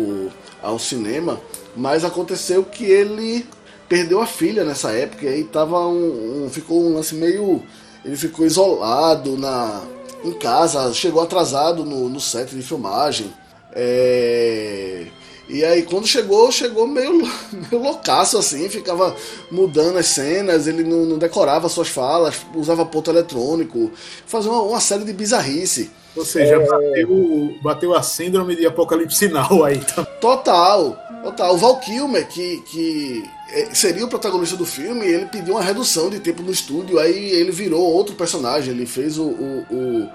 ao cinema, mas aconteceu que ele perdeu a filha nessa época e aí tava um, um, ficou um lance meio. Ele ficou isolado na, em casa, chegou atrasado no, no set de filmagem. É, e aí quando chegou, chegou meio, meio loucaço assim, ficava mudando as cenas, ele não, não decorava suas falas, usava ponto eletrônico, fazia uma, uma série de bizarrice. Ou seja, é... bateu, bateu a síndrome de apocalipse sinal aí. Tá? Total, total. O Val Kilmer, que, que é, seria o protagonista do filme, ele pediu uma redução de tempo no estúdio, aí ele virou outro personagem, ele fez o, o, o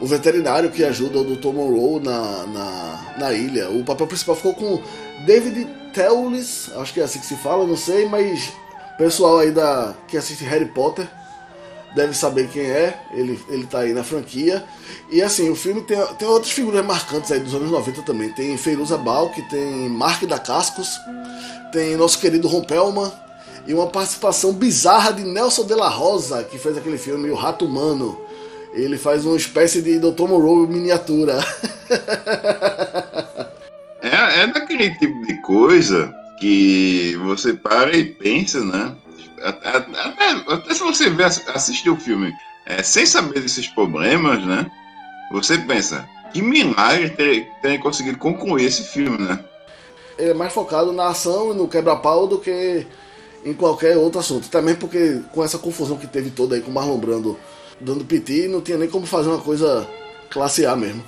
o veterinário que ajuda o Dr. Monroe na, na, na ilha. O papel principal ficou com David Teulis, acho que é assim que se fala, não sei, mas pessoal aí da, que assiste Harry Potter deve saber quem é, ele, ele tá aí na franquia. E assim, o filme tem, tem outras figuras marcantes aí dos anos 90 também. Tem Feiruza Balk, tem Mark da Cascos, tem nosso querido Ron Pelman, e uma participação bizarra de Nelson de la Rosa, que fez aquele filme O Rato Humano. Ele faz uma espécie de Dr. Moreau miniatura. é, é daquele tipo de coisa que você para e pensa, né? Até, até, até se você vê, assistir o filme é, sem saber desses problemas, né? Você pensa, que milagre ter, ter conseguido concluir esse filme, né? Ele é mais focado na ação e no quebra-pau do que em qualquer outro assunto. Também porque com essa confusão que teve toda aí com o Marlon Brando dando piti, não tinha nem como fazer uma coisa classe A mesmo.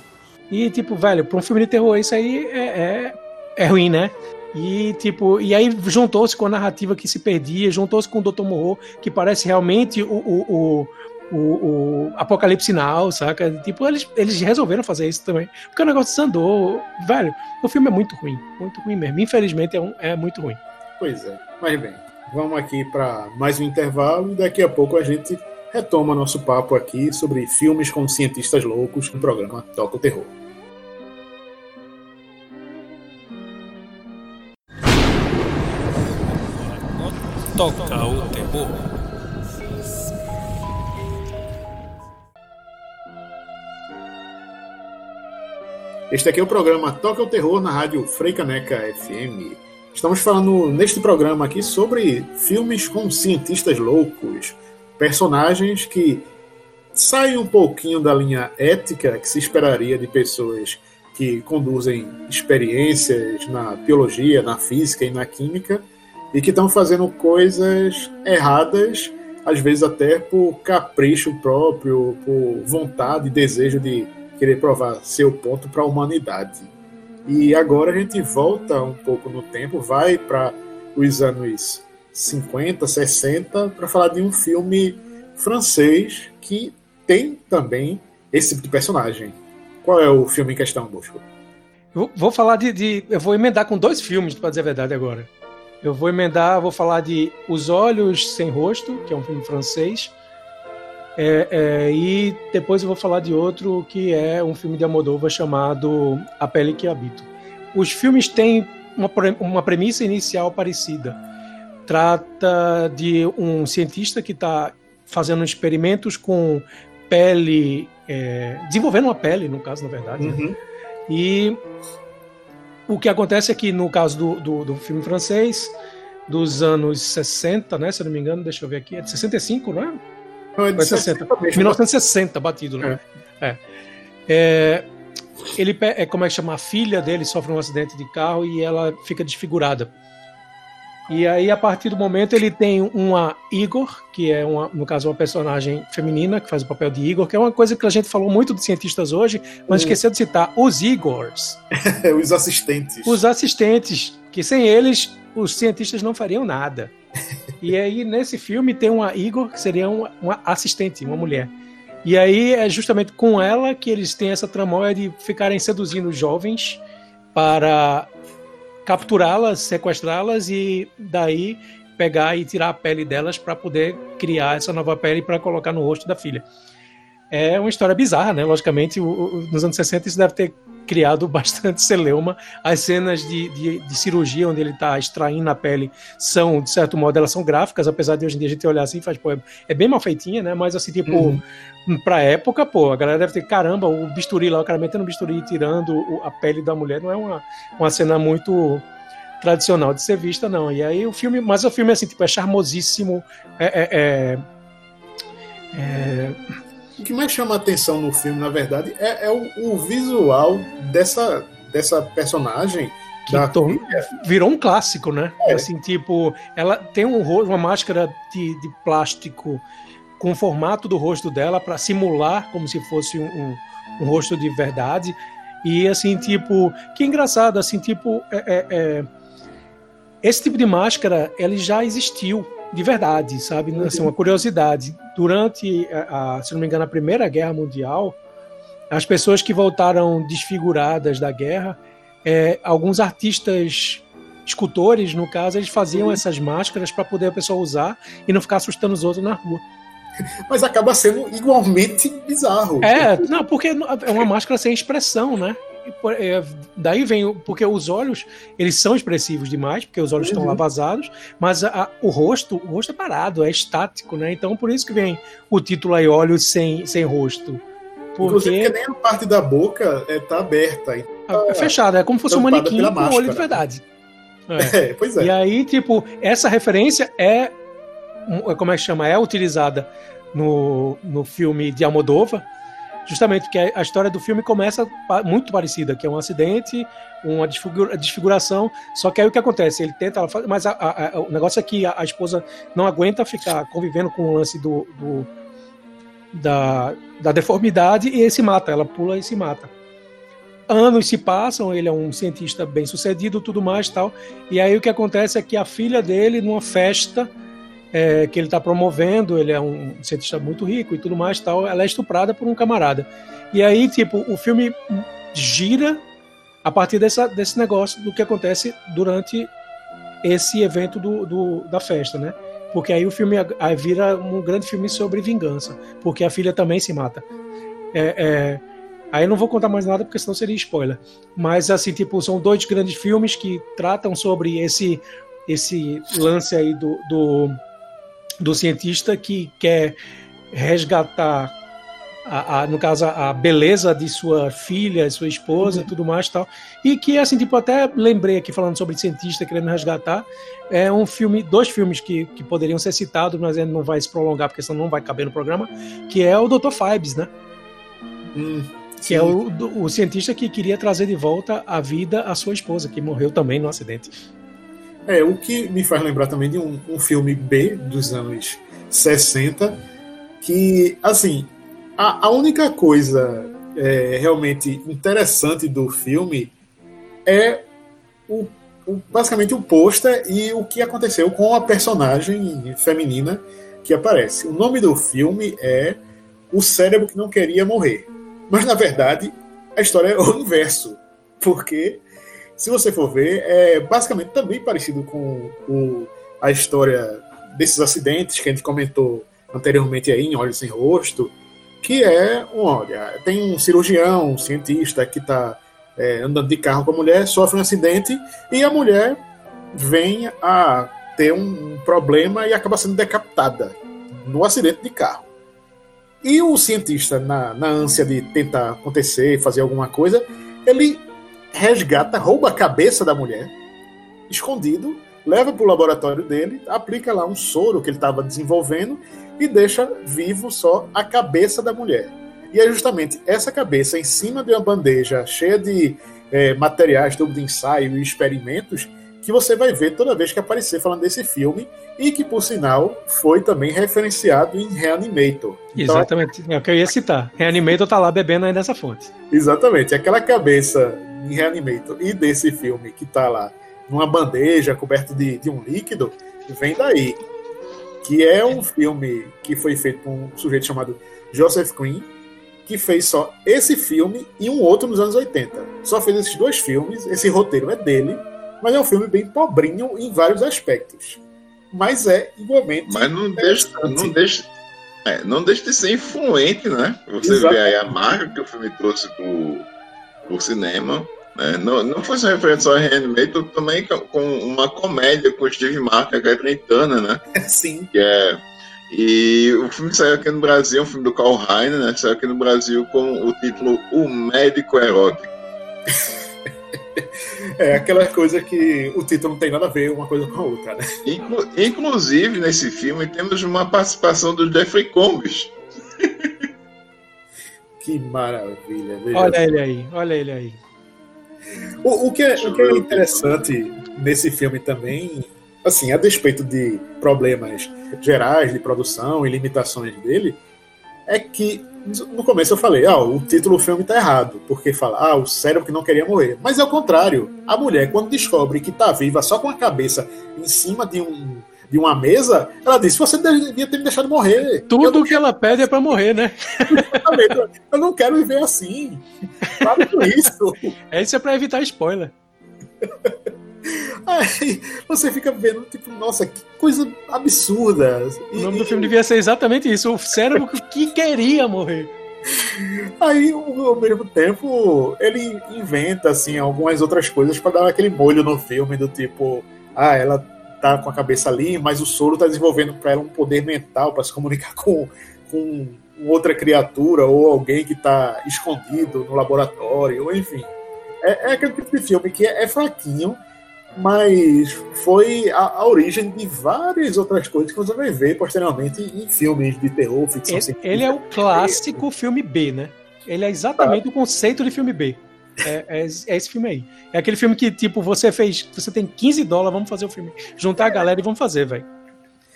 E, tipo, velho, pra um filme de terror, isso aí é, é, é ruim, né? E, tipo, e aí juntou-se com a narrativa que se perdia, juntou-se com o Dr. Morro, que parece realmente o, o, o, o, Apocalipse Now, saca? Tipo, eles, eles resolveram fazer isso também. Porque o negócio desandou. Velho, o filme é muito ruim. Muito ruim mesmo. Infelizmente é, um, é muito ruim. Pois é. Mas bem, vamos aqui para mais um intervalo e daqui a pouco a gente retoma nosso papo aqui sobre filmes com cientistas loucos no programa Toca o Terror. Toca o Terror. Este aqui é o programa Toca o Terror na rádio Freicaneca FM. Estamos falando neste programa aqui sobre filmes com cientistas loucos, personagens que saem um pouquinho da linha ética que se esperaria de pessoas que conduzem experiências na biologia, na física e na química e que estão fazendo coisas erradas, às vezes até por capricho próprio, por vontade e desejo de querer provar seu ponto para a humanidade. E agora a gente volta um pouco no tempo, vai para os anos 50, 60, para falar de um filme francês que tem também esse tipo de personagem. Qual é o filme em questão, Bosco? Eu vou falar de, de, Eu vou emendar com dois filmes, para dizer a verdade agora. Eu vou emendar, vou falar de Os Olhos Sem Rosto, que é um filme francês. É, é, e depois eu vou falar de outro que é um filme de Almodóvar chamado A Pele que Habito. Os filmes têm uma, uma premissa inicial parecida trata de um cientista que está fazendo experimentos com pele, é, desenvolvendo uma pele, no caso, na verdade. né? Uhum. E o que acontece é que, no caso do, do, do filme francês, dos anos 60, né? Se eu não me engano, deixa eu ver aqui, é de 65, não é? Não, é de Foi 60. 60 mesmo. 1960, batido, né? É. É, ele, pe- é, como é que chama? A filha dele sofre um acidente de carro e ela fica desfigurada. E aí, a partir do momento, ele tem uma Igor, que é, uma, no caso, uma personagem feminina, que faz o papel de Igor, que é uma coisa que a gente falou muito de cientistas hoje, mas Hum. esqueceu de citar os Igors, Os assistentes. os assistentes, que sem eles, os cientistas não fariam nada. E aí, nesse filme, tem uma Igor, que seria uma, uma assistente, uma mulher. E aí, é justamente com ela que eles têm essa tramóia de ficarem seduzindo jovens para capturá-las, sequestrá-las e daí pegar e tirar a pele delas para poder criar essa nova pele para colocar no rosto da filha. É uma história bizarra, né? Logicamente, o- o- nos anos 60 isso deve ter criado bastante celeuma. As cenas de, de, de cirurgia onde ele está extraindo a pele são, de certo modo, elas são gráficas, apesar de hoje em dia a gente olhar assim e faz, pô, é, é bem mal feitinha, né? Mas assim, tipo, Uhum. pra época, pô, a galera deve ter, caramba, o bisturi lá, o cara metendo o bisturi e tirando a pele da mulher, não é uma, uma cena muito tradicional de ser vista, não. E aí o filme, mas o filme, assim, tipo, é charmosíssimo, é- é- é- é O que mais chama a atenção no filme, na verdade, é, é o, o visual dessa, dessa personagem. que da filha. virou um clássico, né? É. Assim, tipo, ela tem um, ro- uma máscara de, de plástico com o formato do rosto dela para simular como se fosse um, um- um rosto de verdade. E assim, tipo, que engraçado, assim, tipo, é- é- é, esse tipo de máscara, ele já existiu de verdade, sabe? Assim, uma curiosidade. Durante, a, a- se não me engano, a Primeira Guerra Mundial, as pessoas que voltaram desfiguradas da guerra, é, alguns artistas escultores, no caso, eles faziam essas máscaras para poder a pessoa usar e não ficar assustando os outros na rua. Mas acaba sendo igualmente bizarro. É, não, porque é uma máscara sem expressão, né? É, daí vem, porque os olhos, eles são expressivos demais, porque os olhos estão Uhum. lá vazados, mas a- o rosto, o rosto é parado, é estático, né? Então por isso que vem o título aí, olhos sem, sem rosto. Inclusive, Porque porque nem a parte da boca é, tá aberta. é fechado, é como se fosse um manequim com olho de máscara. verdade. É. É, pois é. E aí, tipo, essa referência é, um- como é que chama? É utilizada no, no filme de Almodóvar, justamente porque a história do filme começa muito parecida, que é um acidente, uma desfigura- desfiguração, só que aí o que acontece? Ele tenta, faz- mas a- a- o negócio é que a, a esposa não aguenta ficar convivendo com o lance do, do- da, da deformidade e se mata, ela pula e se mata. Anos se passam, ele é um cientista bem sucedido, tudo mais tal. E aí o que acontece é que a filha dele, numa festa é, que ele está promovendo, ele é um cientista muito rico e tudo mais tal, ela é estuprada por um camarada. E aí, tipo, o filme gira a partir dessa, desse negócio do que acontece durante esse evento do, do- da festa, né? Porque aí o filme aí vira um grande filme sobre vingança, porque a filha também se mata. É, é, aí não vou contar mais nada, porque senão seria spoiler. Mas, assim, tipo, são dois grandes filmes que tratam sobre esse, esse lance aí do, do, do cientista que quer resgatar, a, a- no caso, a, a beleza de sua filha, sua esposa e tudo mais tal. E que, assim, tipo, até lembrei aqui falando sobre cientista querendo resgatar. É um filme, dois filmes que, que poderiam ser citados, mas ele não vai se prolongar, porque senão não vai caber no programa, que é o Dr. Fibes, né? Hum, Que é o, o cientista que queria trazer de volta à vida a sua esposa, que morreu também no acidente. É, o que me faz lembrar também de um, um filme B dos anos 60, que, assim, a, a única coisa é, realmente interessante do filme é o, o- basicamente o pôster e o que aconteceu com a personagem feminina que aparece. O nome do filme é O Cérebro que Não Queria Morrer. Mas, na verdade, a história é o inverso. Porque se você for ver, é basicamente também parecido com o, a história desses acidentes que a gente comentou anteriormente aí em Olhos Sem Rosto, que é, olha, tem um cirurgião, um cientista que está andando de carro com a mulher, sofre um acidente e a mulher vem a ter um, um problema e acaba sendo decapitada no acidente de carro. E o cientista, na, na ânsia de tentar acontecer, fazer alguma coisa, ele resgata, rouba a cabeça da mulher, escondido, leva para o laboratório dele, aplica lá um soro que ele estava desenvolvendo e deixa vivo só a cabeça da mulher. E é justamente essa cabeça em cima de uma bandeja cheia de é, materiais, tubo de ensaio e experimentos que você vai ver toda vez que aparecer falando desse filme e que, por sinal, foi também referenciado em Reanimator. Então, exatamente, é o que eu ia citar. Reanimator tá lá bebendo aí nessa fonte. Exatamente, aquela cabeça em Reanimator e desse filme que tá lá numa bandeja coberta de, de um líquido, vem daí. Que é um filme que foi feito por um sujeito chamado Joseph Quinn, que fez só esse filme e um outro nos anos 80. Só fez esses dois filmes, esse roteiro é dele, mas é um filme bem pobrinho em vários aspectos. Mas é igualmente. Mas não deixa, não deixa, é, não deixa de ser influente, né? Você Exato. vê aí a marca que o filme trouxe pro, pro cinema. Né? Não, não foi só referente só a Reanimator, também com uma comédia com Steve Martin, a Catherine Turner, né? Sim. Que é, e o filme saiu aqui no Brasil, um filme do Carl Reiner, né? Saiu aqui no Brasil com o título O Médico Erótico. É aquela coisa que o título não tem nada a ver uma coisa com a outra, né? Inclu inclusive, nesse filme, temos uma participação do Jeffrey Combs. Que maravilha. Olha ele aí, olha ele aí. O, o, que é, o que é interessante nesse filme também, assim, a despeito de problemas gerais de produção e limitações dele, é que no começo eu falei, ah, o título do filme tá errado, porque fala, ah, o cérebro que não queria morrer. Mas é o contrário. A mulher, quando descobre que tá viva só com a cabeça em cima de um de uma mesa, ela disse: Você devia ter me deixado morrer. Tudo que ela pede é para morrer, né? eu não quero viver assim. Para com isso. É isso é para evitar spoiler. Aí você fica vendo, tipo, nossa, que coisa absurda. E, o nome do filme devia ser exatamente isso: o cérebro que queria morrer. Aí, ao mesmo tempo, ele inventa, assim, algumas outras coisas para dar aquele molho no filme, do tipo, ah, ela tá com a cabeça ali, mas o soro tá desenvolvendo para ela um poder mental para se comunicar com, com outra criatura ou alguém que tá escondido no laboratório, ou enfim. É, é aquele tipo de filme que é, é fraquinho, mas foi a, a, origem de várias outras coisas que você vai ver posteriormente em filmes de terror, ficção ele, científica. Ele é o clássico filme B, né? Ele é exatamente ah. o conceito de filme B. É, é, é, esse filme aí. É aquele filme que, tipo, você fez. Você tem 15 dólares, vamos fazer o filme. Juntar a galera e vamos fazer, velho.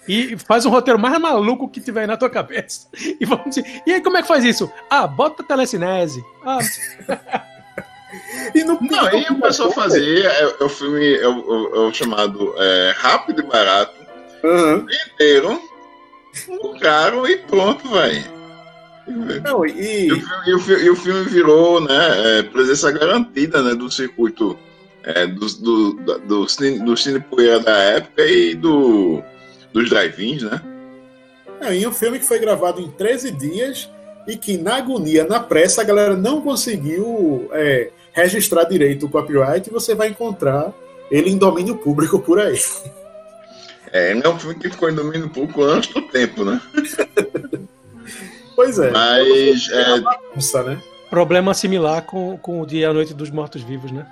E faz um roteiro mais maluco que tiver aí na tua cabeça. E vamos dizer, E aí, como é que faz isso? Ah, bota telecinese. Ah. E no não, aí o pessoal fazer é, é, o filme é o, é o chamado é, rápido e barato, uhum. inteiro, caro e pronto, vai. Não, e... E, o, e, o, e o filme virou né, é, presença garantida né, do circuito é, do, do, do, do, cine, do cine poeira da época e do, dos drive-ins, né? É, e um filme que foi gravado em 13 dias e que na agonia, na pressa, a galera não conseguiu é, registrar direito o copyright e você vai encontrar ele em domínio público por aí. É, não é um filme que ficou em domínio público antes do tempo, né? pois é. Mas. É... Bagunça, né? Problema similar com, com o Dia a Noite dos Mortos-Vivos, né?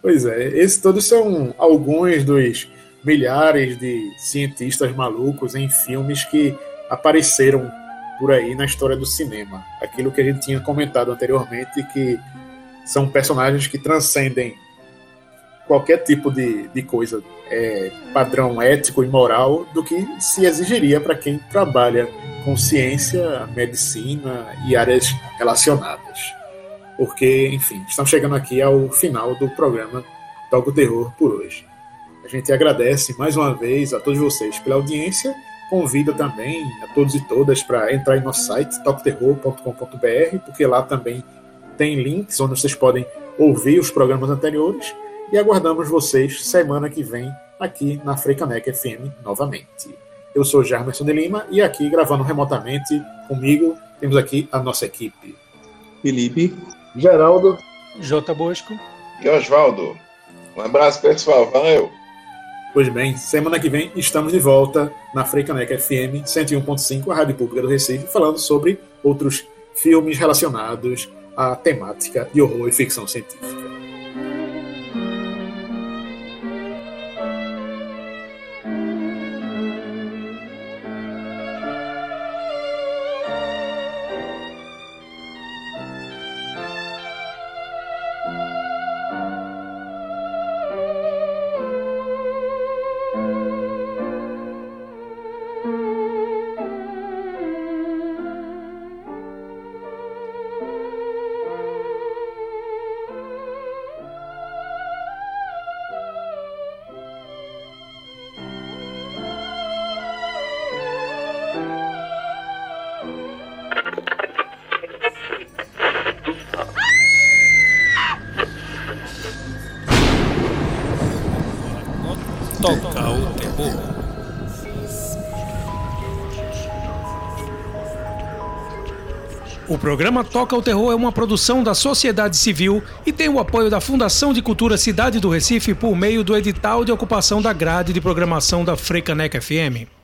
Pois é, esses todos são alguns dos milhares de cientistas malucos em filmes que apareceram por aí na história do cinema. Aquilo que a gente tinha comentado anteriormente, que são personagens que transcendem qualquer tipo de, de coisa, é, padrão ético e moral, do que se exigiria para quem trabalha com ciência, medicina e áreas relacionadas. Porque, enfim, estamos chegando aqui ao final do programa Toco Terror por hoje. A gente agradece mais uma vez a todos vocês pela audiência. Convida também a todos e todas para entrar em nosso site, tocoterror.com.br, porque lá também tem links onde vocês podem ouvir os programas anteriores e aguardamos vocês semana que vem aqui na Freicaneca FM novamente. Eu sou Jarmerson de Lima e aqui gravando remotamente comigo temos aqui a nossa equipe. Felipe, Geraldo, J. Bosco e Osvaldo. Um abraço pessoal, valeu! Pois bem, semana que vem estamos de volta na Freicaneca FM 101.5, a rádio pública do Recife, falando sobre outros filmes relacionados à temática de horror e ficção científica. Programa Toca o Terror é uma produção da sociedade civil e tem o apoio da Fundação de Cultura Cidade do Recife por meio do edital de ocupação da grade de programação da Freicaneca FM.